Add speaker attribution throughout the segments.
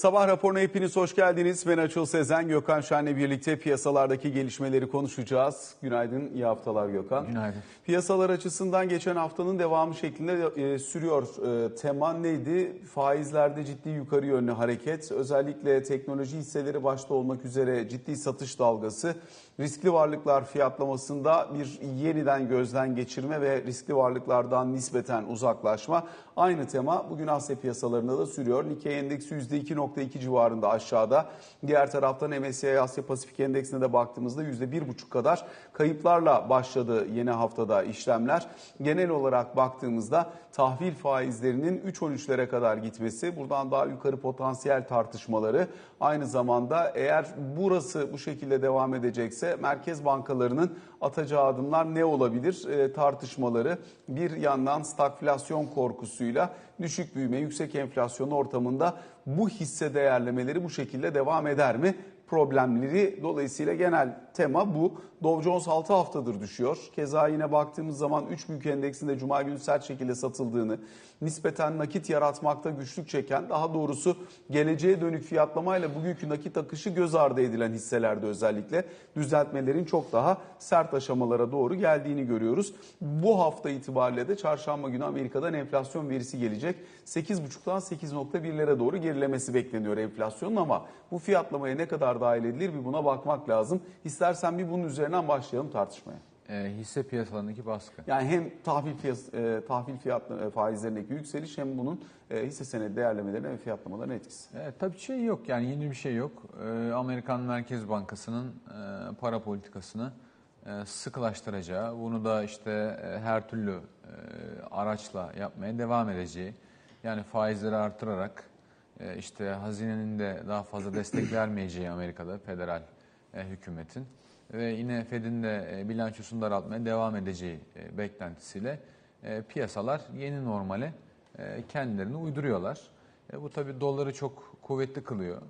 Speaker 1: Sabah raporuna hepiniz hoş geldiniz. Ben Açıl Sezen, Gökhan Şen'le birlikte piyasalardaki gelişmeleri konuşacağız. Günaydın, iyi haftalar Gökhan.
Speaker 2: Günaydın.
Speaker 1: Piyasalar açısından geçen haftanın devamı şeklinde e, sürüyor. E, tema neydi? Faizlerde ciddi yukarı yönlü hareket. Özellikle teknoloji hisseleri başta olmak üzere ciddi satış dalgası. Riskli varlıklar fiyatlamasında bir yeniden gözden geçirme ve riskli varlıklardan nispeten uzaklaşma. Aynı tema bugün Asya piyasalarında da sürüyor. Nikkei endeksi %2.2 civarında aşağıda. Diğer taraftan MSCI Asya Pasifik endeksine de baktığımızda %1.5 kadar kayıplarla başladı yeni haftada işlemler. Genel olarak baktığımızda tahvil faizlerinin 3.13'lere kadar gitmesi, buradan daha yukarı potansiyel tartışmaları aynı zamanda eğer burası bu şekilde devam edecekse merkez bankalarının atacağı adımlar ne olabilir e, tartışmaları bir yandan stagflasyon korkusuyla düşük büyüme, yüksek enflasyon ortamında bu hisse değerlemeleri bu şekilde devam eder mi? problemleri dolayısıyla genel tema bu. Dow Jones 6 haftadır düşüyor. Keza yine baktığımız zaman 3 büyük endeksinde cuma günü sert şekilde satıldığını, nispeten nakit yaratmakta güçlük çeken, daha doğrusu geleceğe dönük fiyatlamayla bugünkü nakit akışı göz ardı edilen hisselerde özellikle düzeltmelerin çok daha sert aşamalara doğru geldiğini görüyoruz. Bu hafta itibariyle de çarşamba günü Amerika'dan enflasyon verisi gelecek. 8,5'dan 8,1'lere doğru gerilemesi bekleniyor enflasyonun ama bu fiyatlamaya ne kadar dahil edilir bir buna bakmak lazım. İstersen bir bunun üzerinden başlayalım tartışmaya.
Speaker 2: E, hisse piyasalarındaki baskı.
Speaker 1: Yani hem tahvil fiyat, e, tahvil fiyat e, faizlerindeki yükseliş hem bunun e, hisse senedi değerlemelerine ve fiyatlamalarına etkisi.
Speaker 2: E, tabii şey yok yani yeni bir şey yok. E, Amerikan Merkez Bankası'nın e, para politikasını e, sıkılaştıracağı, bunu da işte e, her türlü e, araçla yapmaya devam edeceği. Yani faizleri artırarak e, işte hazinenin de daha fazla destek vermeyeceği Amerika'da federal e, hükümetin ve yine Fed'in de e, bilançosunu daraltmaya devam edeceği e, beklentisiyle e, piyasalar yeni normale kendilerini uyduruyorlar. Bu tabi doları çok kuvvetli kılıyor.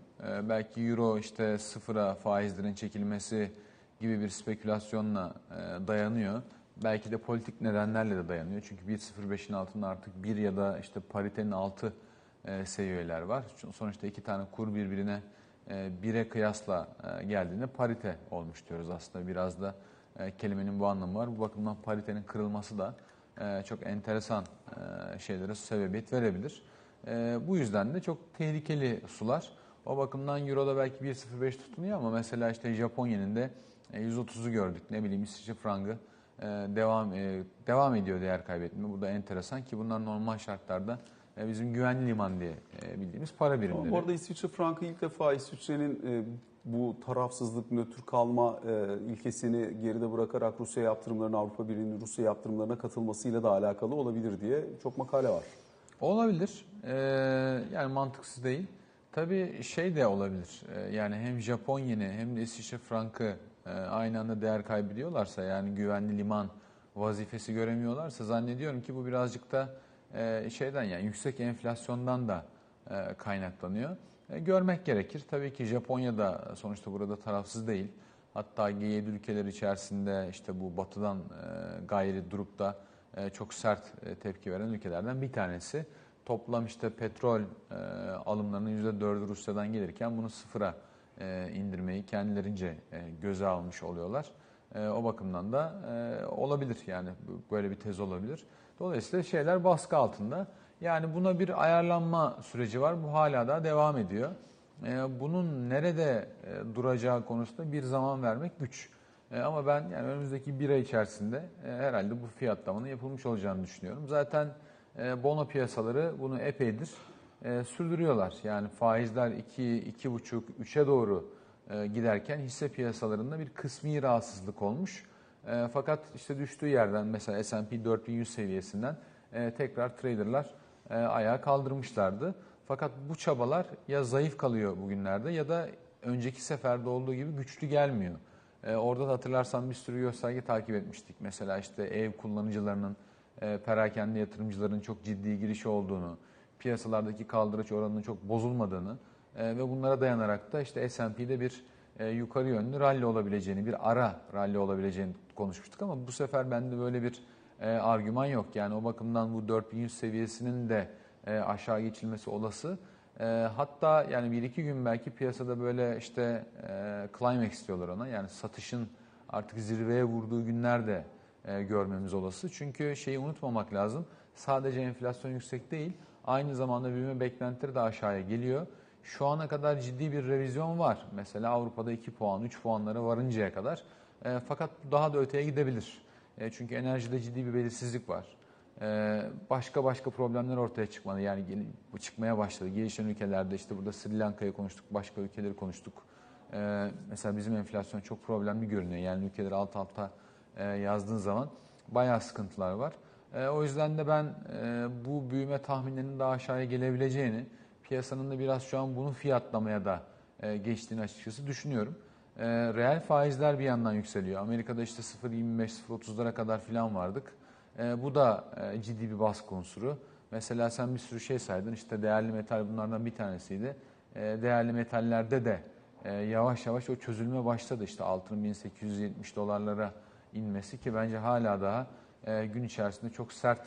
Speaker 2: Belki euro işte sıfıra faizlerin çekilmesi gibi bir spekülasyonla dayanıyor. Belki de politik nedenlerle de dayanıyor. Çünkü 1.05'in altında artık bir ya da işte paritenin altı seviyeler var. Sonuçta iki tane kur birbirine e, bire kıyasla e, geldiğinde parite olmuş diyoruz aslında. Biraz da e, kelimenin bu anlamı var. Bu bakımdan paritenin kırılması da çok enteresan şeylere sebebiyet verebilir. Bu yüzden de çok tehlikeli sular. O bakımdan Euro'da belki 1.05 tutunuyor ama mesela işte Japonya'nın da 130'u gördük. Ne bileyim İsviçre frangı devam devam ediyor değer kaybetme. Bu da enteresan ki bunlar normal şartlarda e, bizim güvenli liman diye e, bildiğimiz para birimleri.
Speaker 1: Bu arada İsviçre frankı ilk defa İsviçre'nin e, bu tarafsızlık, nötr kalma ilkesini geride bırakarak Rusya yaptırımlarına, Avrupa Birliği'nin Rusya yaptırımlarına katılmasıyla da alakalı olabilir diye çok makale var.
Speaker 2: Olabilir. Yani mantıksız değil. Tabii şey de olabilir. Yani hem Japon yeni hem de İsviçre frankı e, aynı anda değer kaybediyorlarsa yani güvenli liman vazifesi göremiyorlarsa zannediyorum ki bu birazcık da e, şeyden yani yüksek enflasyondan da e, kaynaklanıyor. E, görmek gerekir. Tabii ki Japonya da sonuçta burada tarafsız değil. Hatta G7 ülkeler içerisinde işte bu batıdan gayri durup da çok sert tepki veren ülkelerden bir tanesi. Toplam işte petrol alımlarının %4'ü Rusya'dan gelirken bunu sıfıra indirmeyi kendilerince göze almış oluyorlar. O bakımdan da olabilir yani böyle bir tez olabilir. Dolayısıyla şeyler baskı altında. Yani buna bir ayarlanma süreci var. Bu hala da devam ediyor. Ee, bunun nerede e, duracağı konusunda bir zaman vermek güç. Ee, ama ben yani önümüzdeki bir ay içerisinde e, herhalde bu fiyatlamanın yapılmış olacağını düşünüyorum. Zaten e, bono piyasaları bunu epeydir sürdürüyorlar. Yani faizler 2, 2,5, 3'e doğru giderken hisse piyasalarında bir kısmi rahatsızlık olmuş. E, fakat işte düştüğü yerden mesela S&P 4100 seviyesinden e, tekrar traderlar e, ayağa kaldırmışlardı. Fakat bu çabalar ya zayıf kalıyor bugünlerde ya da önceki seferde olduğu gibi güçlü gelmiyor. E, orada da hatırlarsan bir sürü gösterge takip etmiştik. Mesela işte ev kullanıcılarının, e, perakende yatırımcıların çok ciddi girişi olduğunu, piyasalardaki kaldıraç oranının çok bozulmadığını e, ve bunlara dayanarak da işte S&P'de bir e, yukarı yönlü rally olabileceğini, bir ara rally olabileceğini konuşmuştuk ama bu sefer bende böyle bir e, argüman yok. Yani o bakımdan bu 4100 seviyesinin de e, aşağı geçilmesi olası. E, hatta yani bir iki gün belki piyasada böyle işte e, climax diyorlar ona yani satışın artık zirveye vurduğu günler de e, görmemiz olası. Çünkü şeyi unutmamak lazım. Sadece enflasyon yüksek değil, aynı zamanda büyüme beklentileri de aşağıya geliyor. Şu ana kadar ciddi bir revizyon var. Mesela Avrupa'da 2 puan, 3 puanlara varıncaya kadar. E, fakat daha da öteye gidebilir. E, çünkü enerjide ciddi bir belirsizlik var. E, başka başka problemler ortaya çıkmadı. Yani bu çıkmaya başladı. Gelişen ülkelerde işte burada Sri Lanka'yı konuştuk, başka ülkeleri konuştuk. E, mesela bizim enflasyon çok problemli görünüyor. Yani ülkeleri alt alta e, yazdığın zaman bayağı sıkıntılar var. E, o yüzden de ben e, bu büyüme tahminlerinin daha aşağıya gelebileceğini, piyasanın da biraz şu an bunu fiyatlamaya da e, geçtiğini açıkçası düşünüyorum. E, reel faizler bir yandan yükseliyor. Amerika'da işte 0.25-0.30'lara kadar filan vardık. E, bu da e, ciddi bir baskı unsuru. Mesela sen bir sürü şey saydın. İşte değerli metal bunlardan bir tanesiydi. E, değerli metallerde de e, yavaş yavaş o çözülme başladı. İşte altının 1870 dolarlara inmesi ki bence hala daha e, gün içerisinde çok sert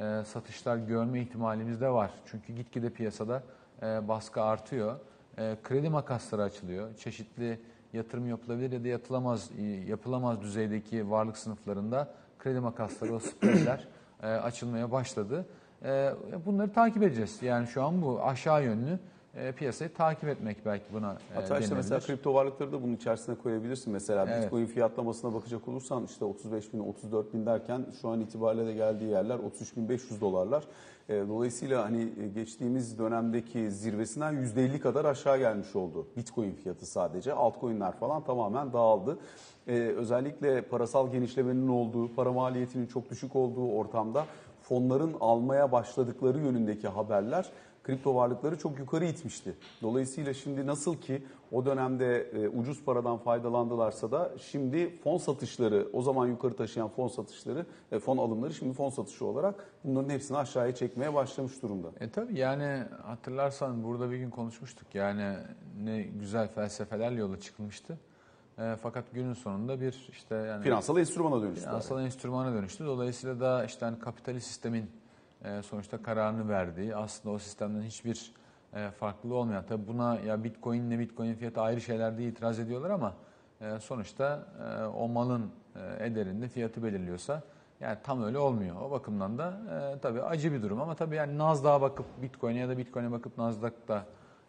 Speaker 2: e, satışlar görme ihtimalimiz de var. Çünkü gitgide piyasada e, baskı artıyor. E, kredi makasları açılıyor. Çeşitli yatırım yapılabilir ya da yapılamaz, yapılamaz düzeydeki varlık sınıflarında kredi makasları, o spreadler e, açılmaya başladı. E, bunları takip edeceğiz. Yani şu an bu aşağı yönlü e, piyasayı takip etmek belki buna e,
Speaker 1: Hatta işte mesela kripto varlıkları da bunun içerisine koyabilirsin. Mesela
Speaker 2: Evet.
Speaker 1: Bitcoin fiyatlamasına bakacak olursan işte 35 bin, 34 bin derken şu an itibariyle de geldiği yerler 33 bin 500 dolarlar. E, Dolayısıyla hani e, geçtiğimiz dönemdeki zirvesinden %50 kadar aşağı gelmiş oldu Bitcoin fiyatı sadece. Altcoin'ler falan tamamen dağıldı. E, Özellikle parasal genişlemenin olduğu, para maliyetinin çok düşük olduğu ortamda fonların almaya başladıkları yönündeki haberler kripto varlıkları çok yukarı itmişti. Dolayısıyla şimdi nasıl ki o dönemde e, ucuz paradan faydalandılarsa da şimdi fon satışları, o zaman yukarı taşıyan fon satışları, e, fon alımları şimdi fon satışı olarak bunların hepsini aşağıya çekmeye başlamış durumda.
Speaker 2: E tabii yani hatırlarsan burada bir gün konuşmuştuk. Yani ne güzel felsefelerle yola çıkılmıştı. E, fakat günün sonunda bir işte yani
Speaker 1: Finansal enstrümana dönüştü.
Speaker 2: finansal enstrümana dönüştü. Dolayısıyla da işte hani kapitalist sistemin sonuçta kararını verdiği aslında o sistemden hiçbir e, farklılığı olmayan. Tabii buna ya Bitcoin ile Bitcoin fiyatı ayrı şeyler itiraz ediyorlar ama e, sonuçta e, o malın e, ederinde fiyatı belirliyorsa yani tam öyle olmuyor. O bakımdan da e, tabii acı bir durum ama tabii yani Nasdaq'a bakıp Bitcoin'e ya da Bitcoin'e bakıp Nasdaq'ta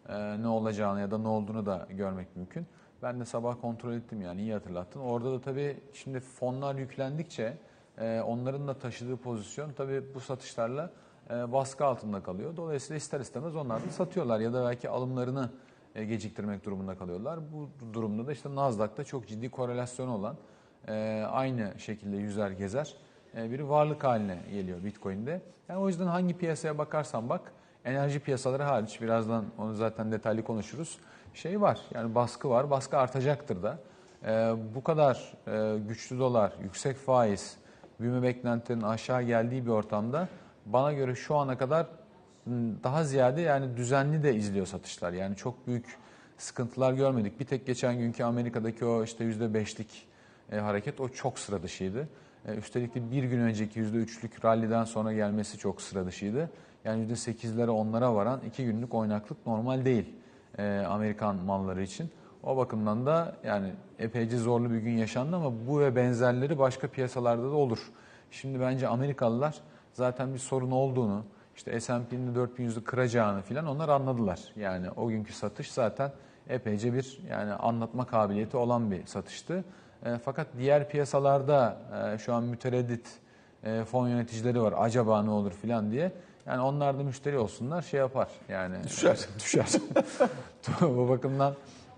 Speaker 2: e, ne olacağını ya da ne olduğunu da görmek mümkün. Ben de sabah kontrol ettim yani iyi hatırlattın. Orada da tabii şimdi fonlar yüklendikçe e, onların da taşıdığı pozisyon tabii bu satışlarla e, baskı altında kalıyor. Dolayısıyla ister istemez onlar da satıyorlar ya da belki alımlarını e, geciktirmek durumunda kalıyorlar. Bu durumda da işte Nasdaq'ta çok ciddi korelasyonu olan e, aynı şekilde yüzer gezer bir varlık haline geliyor Bitcoin'de. Yani o yüzden hangi piyasaya bakarsan bak enerji piyasaları hariç birazdan onu zaten detaylı konuşuruz. Şey var yani baskı var baskı artacaktır da. Bu kadar güçlü dolar, yüksek faiz, büyüme beklentilerinin aşağı geldiği bir ortamda bana göre şu ana kadar m, daha ziyade yani düzenli de izliyor satışlar. Yani çok büyük sıkıntılar görmedik. Bir tek geçen günkü Amerika'daki o işte %5'lik e, hareket o çok sıra dışıydı. E, üstelik de bir gün önceki %3'lük ralliden sonra gelmesi çok sıra dışıydı. Yani %8'lere 10'lara varan iki günlük oynaklık normal değil e, Amerikan malları için. O bakımdan da yani epeyce zorlu bir gün yaşandı ama bu ve benzerleri başka piyasalarda da olur. Şimdi bence Amerikalılar zaten bir sorun olduğunu, işte S&P'nin 4100'ü kıracağını filan onlar anladılar. Yani o günkü satış zaten epeyce bir yani anlatma kabiliyeti olan bir satıştı. E, fakat diğer piyasalarda e, şu an mütereddit e, fon yöneticileri var. Acaba ne olur filan diye. Yani onlar da müşteri olsunlar şey yapar. Yani
Speaker 1: Düşer.
Speaker 2: düşer. Bu bakımdan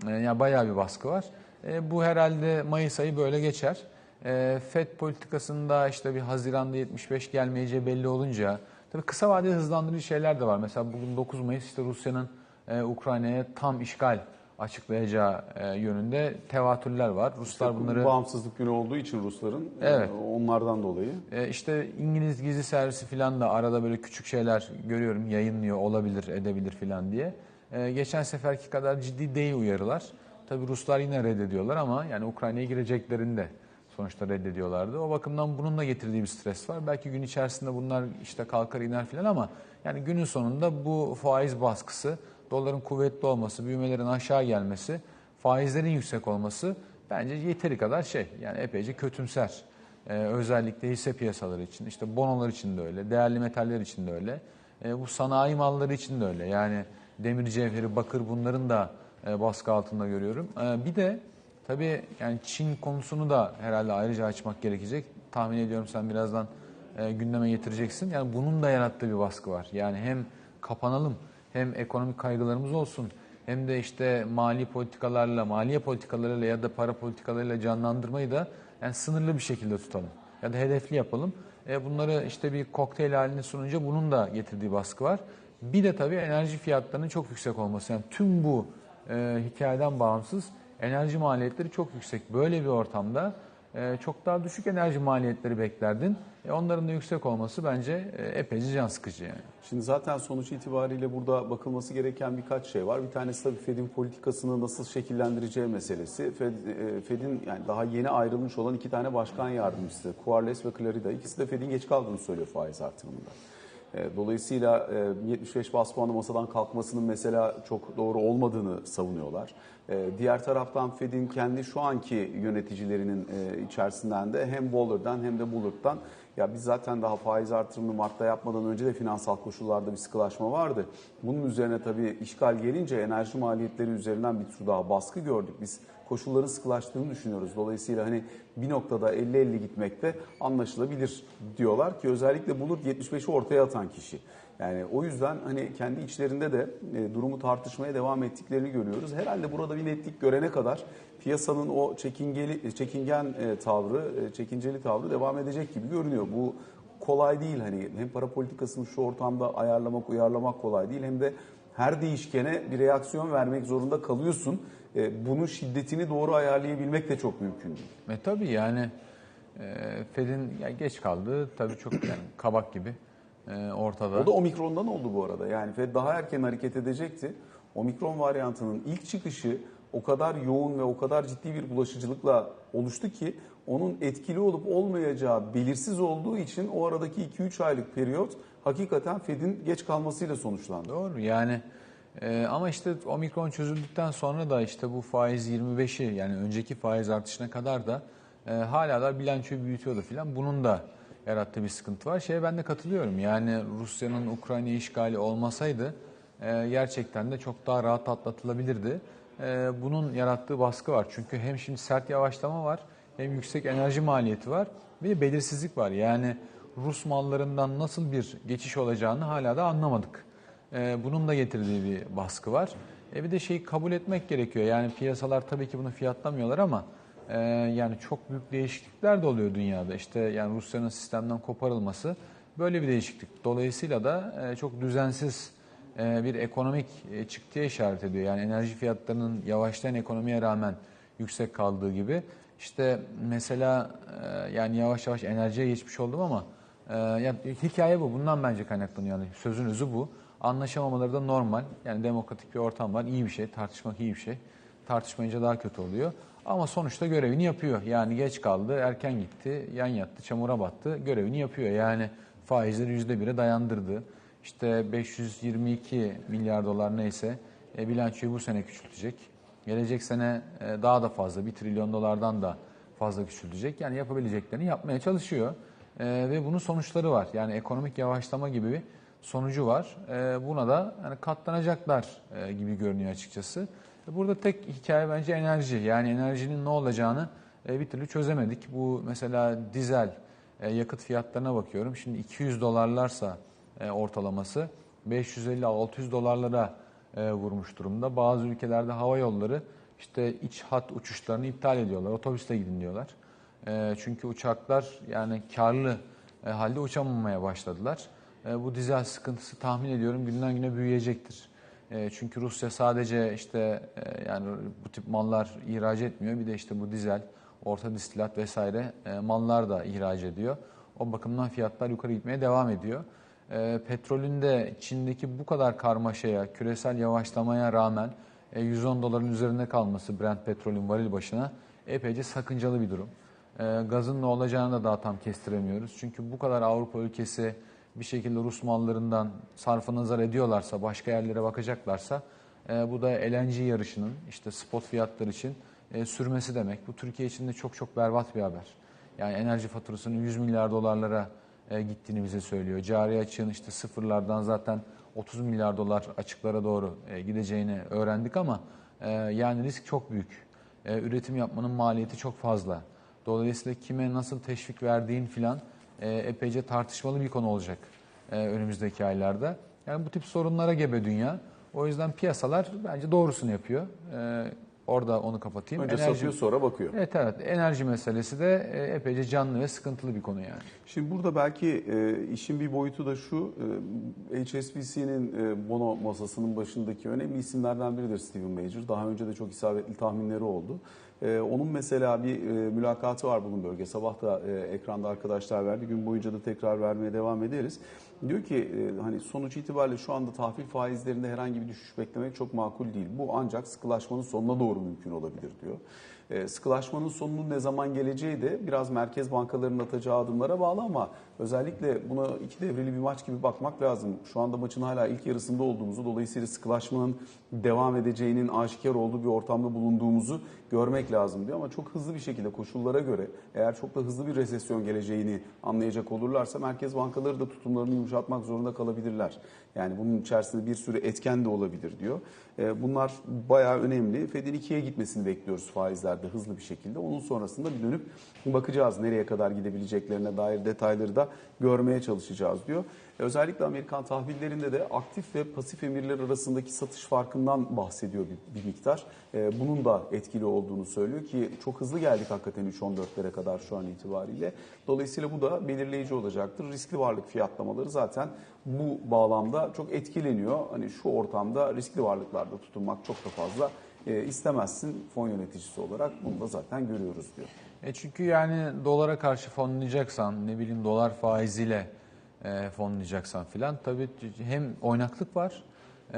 Speaker 2: e, yani bayağı bir baskı var. E, bu herhalde Mayıs ayı böyle geçer. E, FED politikasında işte bir Haziran'da 75 gelmeyeceği belli olunca tabii kısa vadeli hızlandırıcı şeyler de var. Mesela bugün 9 Mayıs işte Rusya'nın e, Ukrayna'ya tam işgal açıklayacağı e, yönünde tevatürler var. Ruslar bunları
Speaker 1: Bağımsızlık günü olduğu için Rusların e,
Speaker 2: Evet.
Speaker 1: onlardan dolayı.
Speaker 2: e, işte İngiliz gizli servisi falan da arada böyle küçük şeyler görüyorum yayınlıyor olabilir edebilir falan diye. E, geçen seferki kadar ciddi değil uyarılar. Tabii Ruslar yine reddediyorlar ama yani Ukrayna'ya gireceklerini de sonuçta reddediyorlardı. O bakımdan bunun da getirdiği bir stres var. Belki gün içerisinde bunlar işte kalkar iner falan ama yani günün sonunda bu faiz baskısı doların kuvvetli olması, büyümelerin aşağı gelmesi, faizlerin yüksek olması bence yeteri kadar şey. Yani epeyce kötümser. Ee, özellikle hisse piyasaları için, işte bonolar için de öyle, değerli metaller için de öyle. Ee, bu sanayi malları için de öyle. Yani demir cevheri, bakır bunların da e, baskı altında görüyorum. Ee, bir de tabii yani Çin konusunu da herhalde ayrıca açmak gerekecek. Tahmin ediyorum sen birazdan e, gündeme getireceksin. Yani bunun da yarattığı bir baskı var. Yani hem kapanalım hem ekonomik kaygılarımız olsun hem de işte mali politikalarla, maliye politikalarıyla ya da para politikalarıyla canlandırmayı da yani sınırlı bir şekilde tutalım. Ya da hedefli yapalım. E, bunları işte bir kokteyl halini sununca bunun da getirdiği baskı var. Bir de tabii enerji fiyatlarının çok yüksek olması. Yani tüm bu e, hikayeden bağımsız enerji maliyetleri çok yüksek. Böyle bir ortamda e, çok daha düşük enerji maliyetleri beklerdin. E, onların da yüksek olması bence e, epeyce can sıkıcı yani.
Speaker 1: Şimdi zaten sonuç itibariyle burada bakılması gereken birkaç şey var. Bir tanesi tabii Fed'in politikasını nasıl şekillendireceği meselesi. Fed, e, Fed'in yani daha yeni ayrılmış olan iki tane başkan yardımcısı, Quarles ve Clarida. ikisi de Fed'in geç kaldığını söylüyor faiz artırımında. E, Dolayısıyla e, 75 bas puanı masadan kalkmasının mesela çok doğru olmadığını savunuyorlar. E, Diğer taraftan Fed'in kendi şu anki yöneticilerinin e, içerisinden de hem Waller'dan hem de Bullard'dan ya biz zaten daha faiz artırımını Mart'ta yapmadan önce de finansal koşullarda bir sıkılaşma vardı. Bunun üzerine tabii işgal gelince enerji maliyetleri üzerinden bir tür daha baskı gördük. Biz koşulların sıkılaştığını düşünüyoruz. Dolayısıyla hani bir noktada 50-50 gitmekte anlaşılabilir diyorlar ki özellikle Bulut 75'i ortaya atan kişi. Yani o yüzden hani kendi içlerinde de e, durumu tartışmaya devam ettiklerini görüyoruz. Herhalde burada bir netlik görene kadar piyasanın o çekingeli, çekingen e, tavrı, e, çekinceli tavrı devam edecek gibi görünüyor. Bu kolay değil hani hem para politikasını şu ortamda ayarlamak, uyarlamak kolay değil hem de her değişkene bir reaksiyon vermek zorunda kalıyorsun. E, bunun şiddetini doğru ayarlayabilmek de çok mümkün değil.
Speaker 2: E tabii yani e, Fed'in ya geç kaldığı tabii çok yani kabak gibi e, ortada.
Speaker 1: O da omikrondan oldu bu arada. Yani Fed daha erken hareket edecekti. Omikron varyantının ilk çıkışı o kadar yoğun ve o kadar ciddi bir bulaşıcılıkla oluştu ki onun etkili olup olmayacağı belirsiz olduğu için o aradaki 2-3 aylık periyot hakikaten Fed'in geç kalmasıyla sonuçlandı.
Speaker 2: Doğru yani e, ama işte omikron çözüldükten sonra da işte bu faiz 25'i yani önceki faiz artışına kadar da e, hala da bilançoyu büyütüyordu filan. Bunun da yarattığı bir sıkıntı var. Şeye ben de katılıyorum yani Rusya'nın Ukrayna işgali olmasaydı e, gerçekten de çok daha rahat atlatılabilirdi. E, bunun yarattığı baskı var. Çünkü hem şimdi sert yavaşlama var hem yüksek enerji maliyeti var ve belirsizlik var. Yani Rus mallarından nasıl bir geçiş olacağını hala da anlamadık. Ee, bunun da getirdiği bir baskı var. E bir de şeyi kabul etmek gerekiyor. Yani piyasalar tabii ki bunu fiyatlamıyorlar ama e, yani çok büyük değişiklikler de oluyor dünyada. İşte yani Rusya'nın sistemden koparılması böyle bir değişiklik. Dolayısıyla da e, çok düzensiz e, bir ekonomik e, çıktıya işaret ediyor. Yani enerji fiyatlarının yavaşlayan ekonomiye rağmen yüksek kaldığı gibi. İşte mesela e, yani yavaş yavaş enerjiye geçmiş oldum ama e, yani hikaye bu. Bundan bence kaynaklanıyor. Yani sözün özü bu. Anlaşamamaları da normal. Yani demokratik bir ortam var. İyi bir şey. Tartışmak iyi bir şey. Tartışmayınca daha kötü oluyor. Ama sonuçta görevini yapıyor. Yani geç kaldı, erken gitti, yan yattı, çamura battı. Görevini yapıyor. Yani faizleri %1'e dayandırdı. İşte 522 milyar dolar neyse e, bilançoyu bu sene küçültecek. Gelecek sene e, daha da fazla, 1 trilyon dolardan da fazla küçültecek. Yani yapabileceklerini yapmaya çalışıyor. E, ve bunun sonuçları var. Yani ekonomik yavaşlama gibi bir sonucu var. E, buna da yani katlanacaklar e, gibi görünüyor açıkçası. Burada tek hikaye bence enerji. Yani enerjinin ne olacağını e, bir türlü çözemedik. Bu mesela dizel e, yakıt fiyatlarına bakıyorum. Şimdi 200 dolarlarsa e, ortalaması 550-600 dolarlara e, vurmuş durumda. Bazı ülkelerde hava yolları işte iç hat uçuşlarını iptal ediyorlar. Otobüsle gidin diyorlar. E, çünkü uçaklar yani karlı e, halde uçamamaya başladılar. E, bu dizel sıkıntısı tahmin ediyorum günden güne büyüyecektir. E, çünkü Rusya sadece işte e, yani bu tip mallar ihraç etmiyor. Bir de işte bu dizel, orta distilat vesaire e, mallar da ihraç ediyor. O bakımdan fiyatlar yukarı gitmeye devam ediyor. E, petrolün de Çin'deki bu kadar karmaşaya, küresel yavaşlamaya rağmen e, 110 doların üzerinde kalması Brent petrolün varil başına epeyce sakıncalı bir durum. E, gazın ne olacağını da daha tam kestiremiyoruz. Çünkü bu kadar Avrupa ülkesi bir şekilde Rus mallarından sarfı nazar ediyorlarsa, başka yerlere bakacaklarsa E, bu da LNG yarışının işte spot fiyatlar için e, sürmesi demek. Bu Türkiye için de çok çok berbat bir haber. Yani enerji faturasının 100 milyar dolarlara e, gittiğini bize söylüyor. Cari açığın işte sıfırlardan zaten 30 milyar dolar açıklara doğru e, gideceğini öğrendik ama e, yani risk çok büyük. E, üretim yapmanın maliyeti çok fazla. Dolayısıyla kime nasıl teşvik verdiğin filan e, epeyce tartışmalı bir konu olacak e, önümüzdeki aylarda. Yani bu tip sorunlara gebe dünya. O yüzden piyasalar bence doğrusunu yapıyor. E, orada onu kapatayım.
Speaker 1: Önce satıyor sonra bakıyor.
Speaker 2: Evet evet. Enerji meselesi de e, epeyce canlı ve sıkıntılı bir konu yani.
Speaker 1: Şimdi burada belki e, işin bir boyutu da şu, e, HSBC'nin e, bono masasının başındaki önemli isimlerden biridir Steven Major. Daha önce de çok isabetli tahminleri oldu. E, onun mesela bir e, mülakatı var bugün bölge. Sabah da e, ekranda arkadaşlar verdi. Gün boyunca da tekrar vermeye devam ederiz. Diyor ki e, hani sonuç itibariyle şu anda tahvil faizlerinde herhangi bir düşüş beklemek çok makul değil. Bu ancak sıkılaşmanın sonuna doğru mümkün olabilir diyor. E, sıkılaşmanın sonunun ne zaman geleceği de biraz merkez bankalarının atacağı adımlara bağlı ama özellikle buna iki devreli bir maç gibi bakmak lazım. Şu anda maçın hala ilk yarısında olduğumuzu dolayısıyla sıkılaşmanın devam edeceğinin aşikar olduğu bir ortamda bulunduğumuzu görmek lazım diyor ama çok hızlı bir şekilde koşullara göre eğer çok da hızlı bir resesyon geleceğini anlayacak olurlarsa merkez bankaları da tutumlarını yumuşatmak zorunda kalabilirler. Yani bunun içerisinde bir sürü etken de olabilir diyor. E, Bunlar bayağı önemli. Fed'in ikiye gitmesini bekliyoruz faizlerde hızlı bir şekilde. Onun sonrasında bir dönüp bakacağız nereye kadar gidebileceklerine dair detayları da görmeye çalışacağız diyor. E, Özellikle Amerikan tahvillerinde de aktif ve pasif emirler arasındaki satış farkından bahsediyor bir, bir miktar. E, Bunun da etkili olduğunu söylüyor ki çok hızlı geldik hakikaten 3.14'lere kadar şu an itibariyle. Dolayısıyla bu da belirleyici olacaktır. Riskli varlık fiyatlamaları zaten bu bağlamda çok etkileniyor. Hani şu ortamda riskli varlıklarda tutunmak çok da fazla e, istemezsin fon yöneticisi olarak. Bunu da zaten görüyoruz diyor.
Speaker 2: E çünkü yani dolara karşı fonlayacaksan, ne bileyim dolar faiziyle e, fonlayacaksan filan tabii hem oynaklık var, e,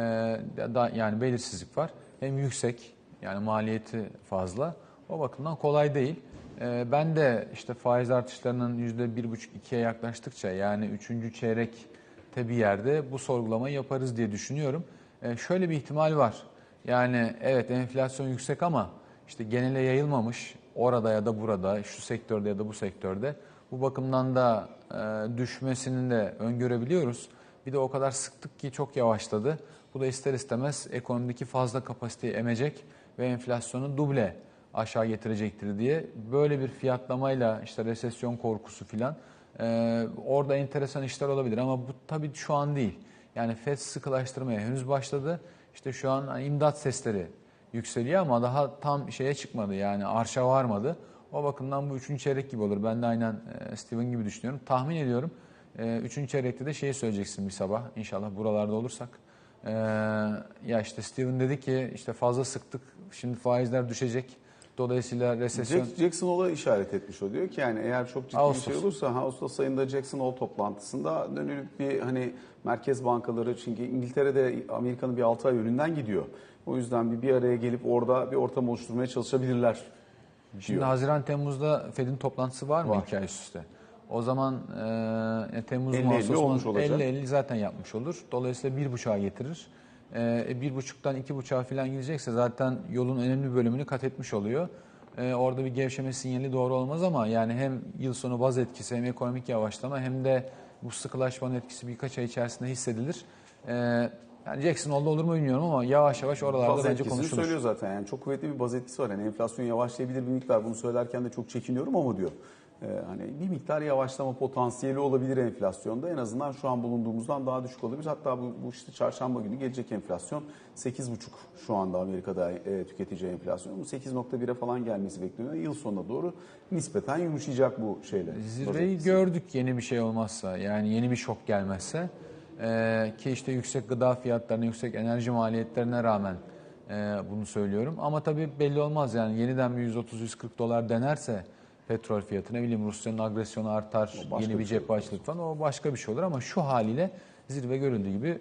Speaker 2: da, yani belirsizlik var. Hem yüksek, yani maliyeti fazla. O bakımdan kolay değil. E, ben de işte faiz artışlarının yüzde bir buçuk ikiye yaklaştıkça yani üçüncü çeyrekte bir yerde bu sorgulamayı yaparız diye düşünüyorum. E, şöyle bir ihtimal var. Yani evet enflasyon yüksek ama işte genele yayılmamış orada ya da burada, şu sektörde ya da bu sektörde. Bu bakımdan da e, düşmesini de öngörebiliyoruz. Bir de o kadar sıktık ki çok yavaşladı. Bu da ister istemez ekonomideki fazla kapasiteyi emecek ve enflasyonu duble aşağı getirecektir diye böyle bir fiyatlamayla işte resesyon korkusu filan e, orada enteresan işler olabilir ama bu tabii şu an değil. Yani FED sıkılaştırmaya henüz başladı. İşte şu an hani imdat sesleri yükseliyor ama daha tam şeye çıkmadı yani arşa varmadı. O bakımdan bu üçüncü çeyrek gibi olur. Ben de aynen e, Steven gibi düşünüyorum. Tahmin ediyorum. e, Üçüncü çeyrekte de şeyi söyleyeceksin bir sabah. İnşallah buralarda olursak. E, Ya işte Steven dedi ki işte fazla sıktık. Şimdi faizler düşecek. Dolayısıyla resesyon...
Speaker 1: Jack, Jackson Hole'a işaret etmiş o diyor ki yani eğer çok ciddi
Speaker 2: Ağustos.
Speaker 1: bir şey olursa Ağustos ayında Jackson Hole toplantısında dönülüp bir hani merkez bankaları çünkü İngiltere'de Amerika'nın bir 6 ay önünden gidiyor. O yüzden bir, bir araya gelip orada bir ortam oluşturmaya çalışabilirler.
Speaker 2: Şimdi
Speaker 1: diyor.
Speaker 2: Haziran Temmuz'da Fed'in toplantısı var mı
Speaker 1: Var.
Speaker 2: iki ay üst üste? O zaman e, Temmuz
Speaker 1: 50-50
Speaker 2: mu Ağustos mu?
Speaker 1: olmuş olacak.
Speaker 2: 50-50 zaten yapmış olur. Dolayısıyla bir buçuğa getirir. E, bir buçuktan iki buçuğa falan gidecekse zaten yolun önemli bir bölümünü kat etmiş oluyor. E, orada bir gevşeme sinyali doğru olmaz ama yani hem yıl sonu baz etkisi hem ekonomik yavaşlama hem de bu sıkılaşmanın etkisi birkaç ay içerisinde hissedilir. E, yani Jackson oldu olur mu bilmiyorum ama yavaş yavaş oralarda
Speaker 1: Baz
Speaker 2: bence konuşulur.
Speaker 1: söylüyor zaten yani çok kuvvetli bir baz etkisi var. Yani enflasyon yavaşlayabilir bir miktar bunu söylerken de çok çekiniyorum ama diyor. Ee, hani bir miktar yavaşlama potansiyeli olabilir enflasyonda. En azından şu an bulunduğumuzdan daha düşük olabilir. Hatta bu, bu işte çarşamba günü gelecek enflasyon 8,5 şu anda Amerika'da e, tüketici enflasyonu. Bu 8.1'e falan gelmesi bekleniyor. Yıl sonuna doğru nispeten yumuşayacak bu şeyler.
Speaker 2: Zirveyi gördük yeni bir şey olmazsa yani yeni bir şok gelmezse Ee, ki işte yüksek gıda fiyatlarına yüksek enerji maliyetlerine rağmen e, bunu söylüyorum ama tabii belli olmaz yani yeniden bir 130-140 dolar denerse petrol fiyatı ne bileyim Rusya'nın agresyonu artar yeni bir
Speaker 1: bir şey
Speaker 2: açılır falan o başka bir şey olur ama şu haliyle zirve görüldüğü gibi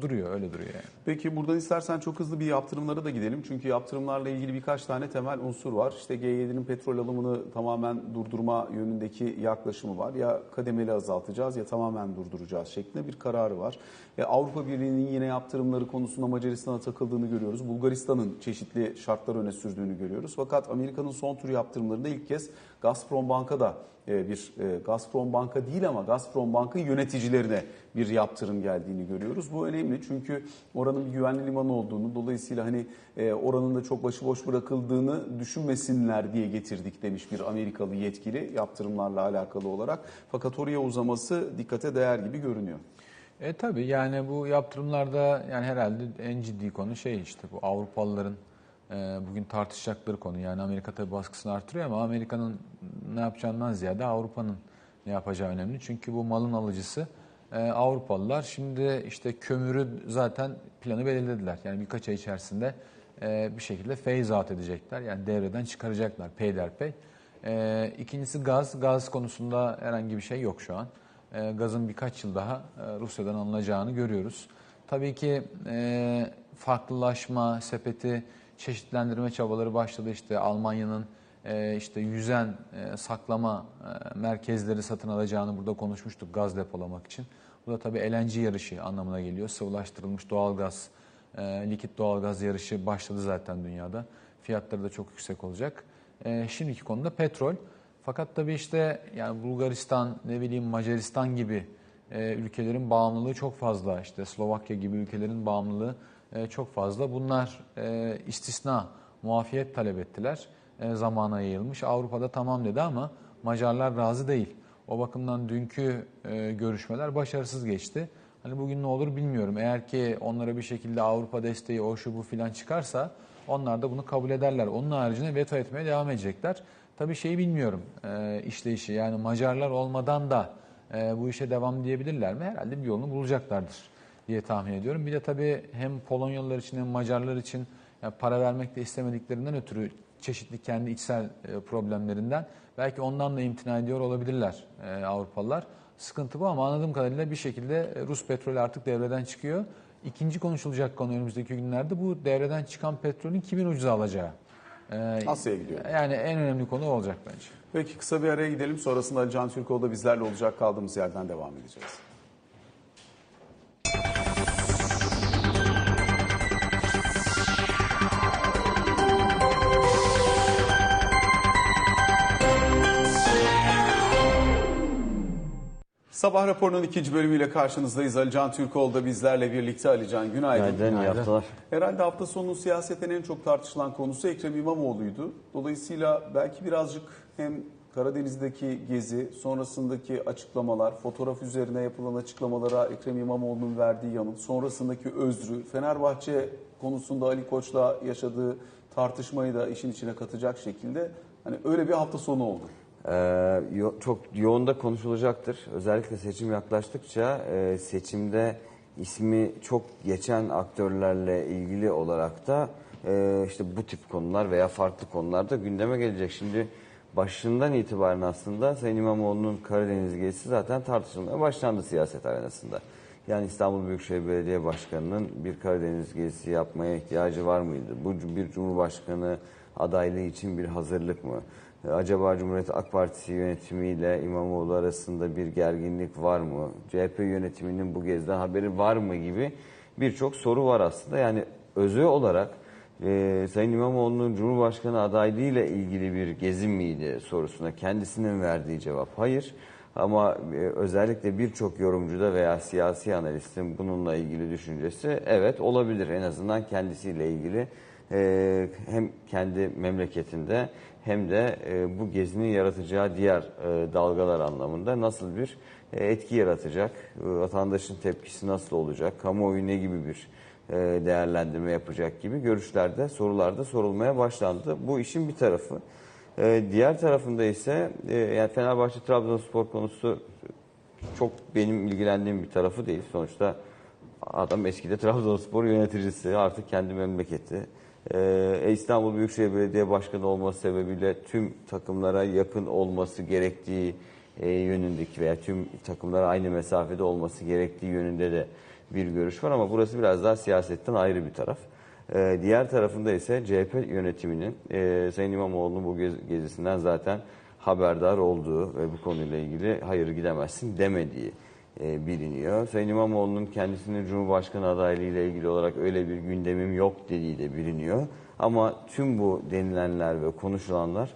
Speaker 2: duruyor öyle duruyor yani.
Speaker 1: Peki buradan istersen çok hızlı bir yaptırımlara da gidelim. Çünkü yaptırımlarla ilgili birkaç tane temel unsur var. İşte G7'nin petrol alımını tamamen durdurma yönündeki yaklaşımı var. Ya kademeli azaltacağız ya tamamen durduracağız şeklinde bir kararı var. E, Avrupa Birliği'nin yine yaptırımları konusunda Macaristan'a takıldığını görüyoruz. Bulgaristan'ın çeşitli şartlar öne sürdüğünü görüyoruz. Fakat Amerika'nın son tur yaptırımlarında ilk kez Gazprom Bank'a da e, bir e, Gazprom Banka değil ama Gazprom Bank'ın yöneticilerine bir yaptırım geldiğini görüyoruz. Bu önemli çünkü oranın bir güvenli liman olduğunu dolayısıyla hani e, oranın da çok başıboş bırakıldığını düşünmesinler diye getirdik demiş bir Amerikalı yetkili yaptırımlarla alakalı olarak. Fakat oraya uzaması dikkate değer gibi görünüyor.
Speaker 2: E tabii yani bu yaptırımlarda yani herhalde en ciddi konu şey işte bu Avrupalıların bugün tartışacakları konu. Yani Amerika tabii baskısını artırıyor ama Amerika'nın ne yapacağından ziyade Avrupa'nın ne yapacağı önemli. Çünkü bu malın alıcısı e, Avrupalılar. Şimdi işte kömürü zaten planı belirlediler. Yani birkaç ay içerisinde e, bir şekilde phase edecekler. Yani devreden çıkaracaklar peyderpey. E, ikincisi gaz. Gaz konusunda herhangi bir şey yok şu an. Gazın birkaç yıl daha Rusya'dan alınacağını görüyoruz. Tabii ki farklılaşma, sepeti çeşitlendirme çabaları başladı. İşte Almanya'nın e, işte yüzen e, saklama e, merkezleri satın alacağını burada konuşmuştuk gaz depolamak için. Bu da tabii LNG yarışı anlamına geliyor. Sıvılaştırılmış doğalgaz, e, likit doğalgaz yarışı başladı zaten dünyada. Fiyatları da çok yüksek olacak. E, şimdiki konuda petrol. Fakat tabii işte yani Bulgaristan, ne bileyim Macaristan gibi ülkelerin bağımlılığı çok fazla. İşte Slovakya gibi ülkelerin bağımlılığı e, çok fazla. Bunlar e, istisna, muafiyet talep ettiler. E, zamana yayılmış. Avrupa'da tamam dedi ama Macarlar razı değil. O bakımdan dünkü e, görüşmeler başarısız geçti. Hani bugün ne olur bilmiyorum. Eğer ki onlara bir şekilde Avrupa desteği, o şu bu filan çıkarsa onlar da bunu kabul ederler. Onun haricinde veto etmeye devam edecekler. Tabii şeyi bilmiyorum e, işleyişi. Yani Macarlar olmadan da e, bu işe devam diyebilirler mi? Herhalde bir yolunu bulacaklardır diye tahmin ediyorum. Bir de tabii hem Polonyalılar için hem Macarlar için para vermek de istemediklerinden ötürü çeşitli kendi içsel e, problemlerinden belki ondan da imtina ediyor olabilirler e, Avrupalılar. Sıkıntı bu ama anladığım kadarıyla bir şekilde e, Rus petrolü artık devreden çıkıyor. İkinci konuşulacak konu önümüzdeki günlerde bu devreden çıkan petrolün kimin ucuza alacağı.
Speaker 1: Asya'ya gidiyor.
Speaker 2: Yani en önemli konu olacak bence.
Speaker 1: Peki kısa bir araya gidelim. Sonrasında Ali Can Türkoğlu da bizlerle olacak. Kaldığımız yerden devam edeceğiz. Sabah raporunun ikinci bölümüyle karşınızdayız. Ali Can Türkoğlu da bizlerle birlikte. Ali Can günaydın.
Speaker 3: Günaydın, iyi haftalar.
Speaker 1: Herhalde hafta sonu siyaseten en çok tartışılan konusu Ekrem İmamoğlu'ydu. Dolayısıyla belki birazcık hem Karadeniz'deki gezi, sonrasındaki açıklamalar, fotoğraf üzerine yapılan açıklamalara Ekrem İmamoğlu'nun verdiği yanıt, sonrasındaki özrü, Fenerbahçe konusunda Ali Koç'la yaşadığı tartışmayı da işin içine katacak şekilde hani öyle bir hafta sonu oldu.
Speaker 3: Ee, yo- çok yoğun da konuşulacaktır. Özellikle seçim yaklaştıkça e, seçimde ismi çok geçen aktörlerle ilgili olarak da e, işte bu tip konular veya farklı konular da gündeme gelecek. Şimdi başından itibaren aslında Sayın İmamoğlu'nun Karadeniz gezisi zaten tartışılmaya başlandı siyaset arenasında. Yani İstanbul Büyükşehir Belediye Başkanı'nın bir Karadeniz gezisi yapmaya ihtiyacı var mıydı? Bu bir Cumhurbaşkanı adaylığı için bir hazırlık mı? Ee, Acaba Cumhuriyet Halk Partisi yönetimiyle İmamoğlu arasında bir gerginlik var mı? CHP yönetiminin bu geziden haberi var mı gibi birçok soru var aslında. Yani özü olarak e, Sayın İmamoğlu'nun Cumhurbaşkanı adaylığıyla ilgili bir gezi miydi sorusuna kendisinin verdiği cevap hayır. Ama e, özellikle birçok yorumcuda veya siyasi analistin bununla ilgili düşüncesi evet olabilir. En azından kendisiyle ilgili e, hem kendi memleketinde hem de e, bu gezinin yaratacağı diğer e, dalgalar anlamında nasıl bir e, etki yaratacak, e, vatandaşın tepkisi nasıl olacak, kamuoyu ne gibi bir e, değerlendirme yapacak gibi görüşlerde, sorularda sorulmaya başlandı. Bu işin bir tarafı. E, diğer tarafında ise e, yani Fenerbahçe Trabzonspor konusu çok benim ilgilendiğim bir tarafı değil. Sonuçta adam eskide Trabzonspor yöneticisi, artık kendi memleketi. Ee, İstanbul Büyükşehir Belediye Başkanı olması sebebiyle tüm takımlara yakın olması gerektiği e, yönündeki veya tüm takımlara aynı mesafede olması gerektiği yönünde de bir görüş var ama burası biraz daha siyasetten ayrı bir taraf. Ee, diğer tarafında ise CHP yönetiminin e, Sayın İmamoğlu'nun bu gez- gezisinden zaten haberdar olduğu ve bu konuyla ilgili hayır gidemezsin demediği e, biliniyor. Sayın İmamoğlu'nun kendisinin Cumhurbaşkanı adaylığı ile ilgili olarak öyle bir gündemim yok dediği de biliniyor. Ama tüm bu denilenler ve konuşulanlar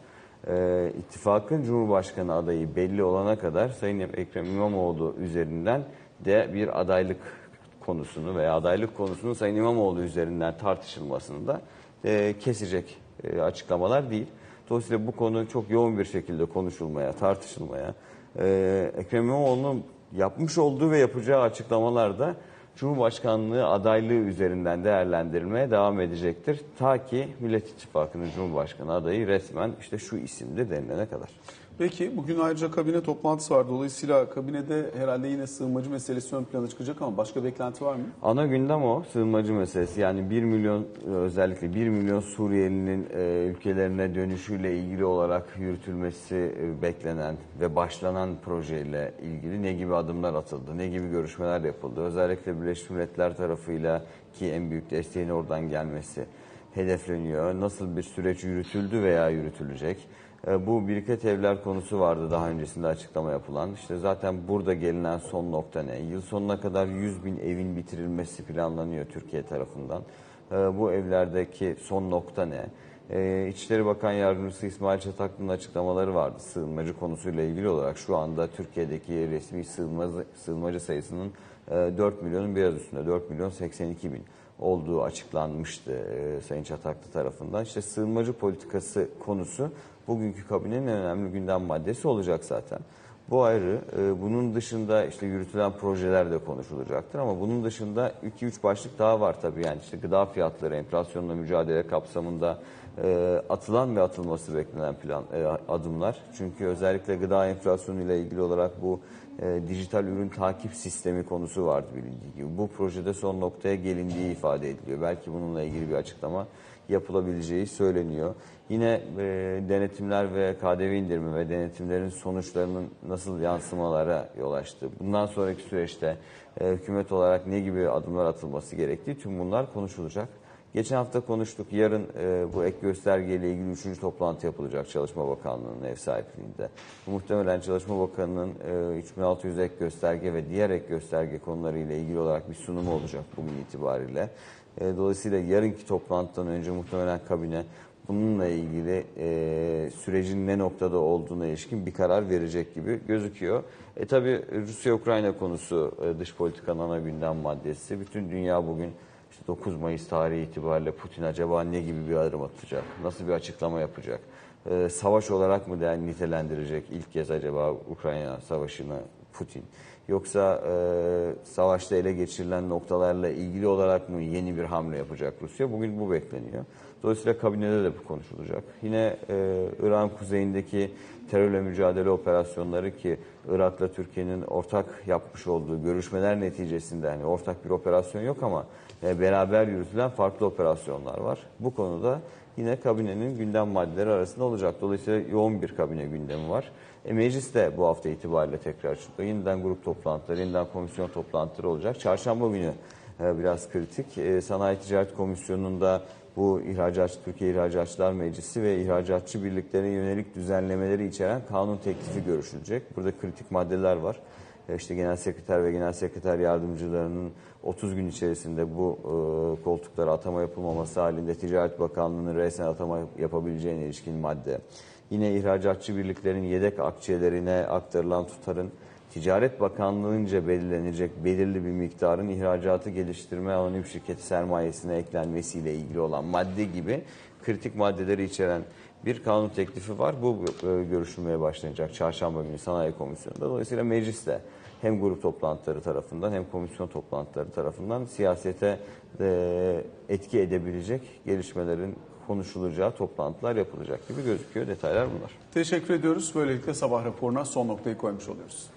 Speaker 3: e, ittifakın Cumhurbaşkanı adayı belli olana kadar Sayın Ekrem İmamoğlu üzerinden de bir adaylık konusunu veya adaylık konusunun Sayın İmamoğlu üzerinden tartışılmasını da e, kesecek e, açıklamalar değil. Dolayısıyla bu konu çok yoğun bir şekilde konuşulmaya, tartışılmaya, e, Ekrem İmamoğlu'nun yapmış olduğu ve yapacağı açıklamalar da Cumhurbaşkanlığı adaylığı üzerinden değerlendirilmeye devam edecektir. Ta ki Millet İttifakı'nın Cumhurbaşkanı adayı resmen işte şu isimde denilene kadar.
Speaker 1: Peki bugün ayrıca kabine toplantısı var. Dolayısıyla kabinede herhalde yine sığınmacı meselesi ön plana çıkacak ama başka beklenti var mı?
Speaker 3: Ana gündem o sığınmacı meselesi. Yani 1 milyon özellikle 1 milyon Suriyelinin e, ülkelerine dönüşüyle ilgili olarak yürütülmesi e, beklenen ve başlanan projeyle ilgili ne gibi adımlar atıldı, ne gibi görüşmeler yapıldı. Özellikle Birleşmiş Milletler tarafıyla ki en büyük desteğin oradan gelmesi hedefleniyor. Nasıl bir süreç yürütüldü veya yürütülecek? E, Bu biriket evler konusu vardı daha öncesinde açıklama yapılan. İşte zaten burada gelinen son nokta ne? Yıl sonuna kadar 100 bin evin bitirilmesi planlanıyor Türkiye tarafından. E, Bu evlerdeki son nokta ne? E, İçişleri Bakan Yardımcısı İsmail Çataklı'nın açıklamaları vardı sığınmacı konusuyla ilgili olarak. Şu anda Türkiye'deki resmi sığınmacı, sayısının e, 4 milyonun biraz üstünde, 4 milyon 82 bin olduğu açıklanmıştı e, Sayın Çataklı tarafından. İşte sığınmacı politikası konusu bugünkü kabinenin en önemli gündem maddesi olacak zaten. Bu ayrı. E, Bunun dışında işte yürütülen projeler de konuşulacaktır ama bunun dışında 2-3 başlık daha var tabii. Yani işte gıda fiyatları, enflasyonla mücadele kapsamında e, atılan ve atılması beklenen plan e, adımlar. Çünkü özellikle gıda enflasyonu ile ilgili olarak bu e, dijital ürün takip sistemi konusu vardı bilindiği gibi. Bu projede son noktaya gelindiği ifade ediliyor. Belki bununla ilgili bir açıklama yapılabileceği söyleniyor. Yine e, denetimler ve KDV indirimi ve denetimlerin sonuçlarının nasıl yansımalara yol açtığı, bundan sonraki süreçte e, hükümet olarak ne gibi adımlar atılması gerektiği tüm bunlar konuşulacak. Geçen hafta konuştuk. Yarın e, bu ek gösterge ile ilgili üçüncü toplantı yapılacak Çalışma Bakanlığı'nın ev sahipliğinde. Muhtemelen Çalışma Bakanı'nın e, 3600 ek gösterge ve diğer ek gösterge konuları ile ilgili olarak bir sunumu olacak bugün itibariyle. E, dolayısıyla yarınki toplantıdan önce muhtemelen kabine bununla ilgili e, sürecin ne noktada olduğuna ilişkin bir karar verecek gibi gözüküyor. E tabi Rusya-Ukrayna konusu e, dış politikanın ana gündem maddesi. Bütün dünya bugün işte 9 Mayıs tarihi itibariyle Putin acaba ne gibi bir adım atacak? Nasıl bir açıklama yapacak? Ee, savaş olarak mı değer nitelendirecek ilk kez acaba Ukrayna savaşını Putin? Yoksa e, savaşta ele geçirilen noktalarla ilgili olarak mı yeni bir hamle yapacak Rusya? Bugün bu bekleniyor. Dolayısıyla kabinede de bu konuşulacak. Yine e, İran kuzeyindeki terörle mücadele operasyonları ki Irak'la Türkiye'nin ortak yapmış olduğu görüşmeler neticesinde hani ortak bir operasyon yok ama beraber yürütülen farklı operasyonlar var. Bu konuda yine kabinenin gündem maddeleri arasında olacak. Dolayısıyla yoğun bir kabine gündemi var. E, meclis de bu hafta itibariyle tekrar açılıyor. Yeniden grup toplantıları, yeniden komisyon toplantıları olacak. Çarşamba günü e, biraz kritik. E, Sanayi Ticaret Komisyonu'nda bu ihracatçı Türkiye İhracatçılar Meclisi ve ihracatçı birliklerine yönelik düzenlemeleri içeren kanun teklifi görüşülecek. Burada kritik maddeler var. E, İşte Genel Sekreter ve Genel Sekreter Yardımcılarının 30 gün içerisinde bu e, koltuklara atama yapılmaması halinde Ticaret Bakanlığı'nın resmen atama yapabileceğine ilişkin madde. Yine ihracatçı birliklerin yedek akçelerine aktarılan tutarın Ticaret Bakanlığı'nca belirlenecek belirli bir miktarın ihracatı geliştirme anonim şirketi sermayesine eklenmesiyle ilgili olan madde gibi kritik maddeleri içeren bir kanun teklifi var. Bu e, görüşülmeye başlanacak çarşamba günü Sanayi Komisyonu'nda. Dolayısıyla mecliste hem grup toplantıları tarafından hem komisyon toplantıları tarafından siyasete e, etki edebilecek gelişmelerin konuşulacağı toplantılar yapılacak gibi gözüküyor. Detaylar bunlar.
Speaker 1: Teşekkür ediyoruz. Böylelikle sabah raporuna son noktayı koymuş oluyoruz.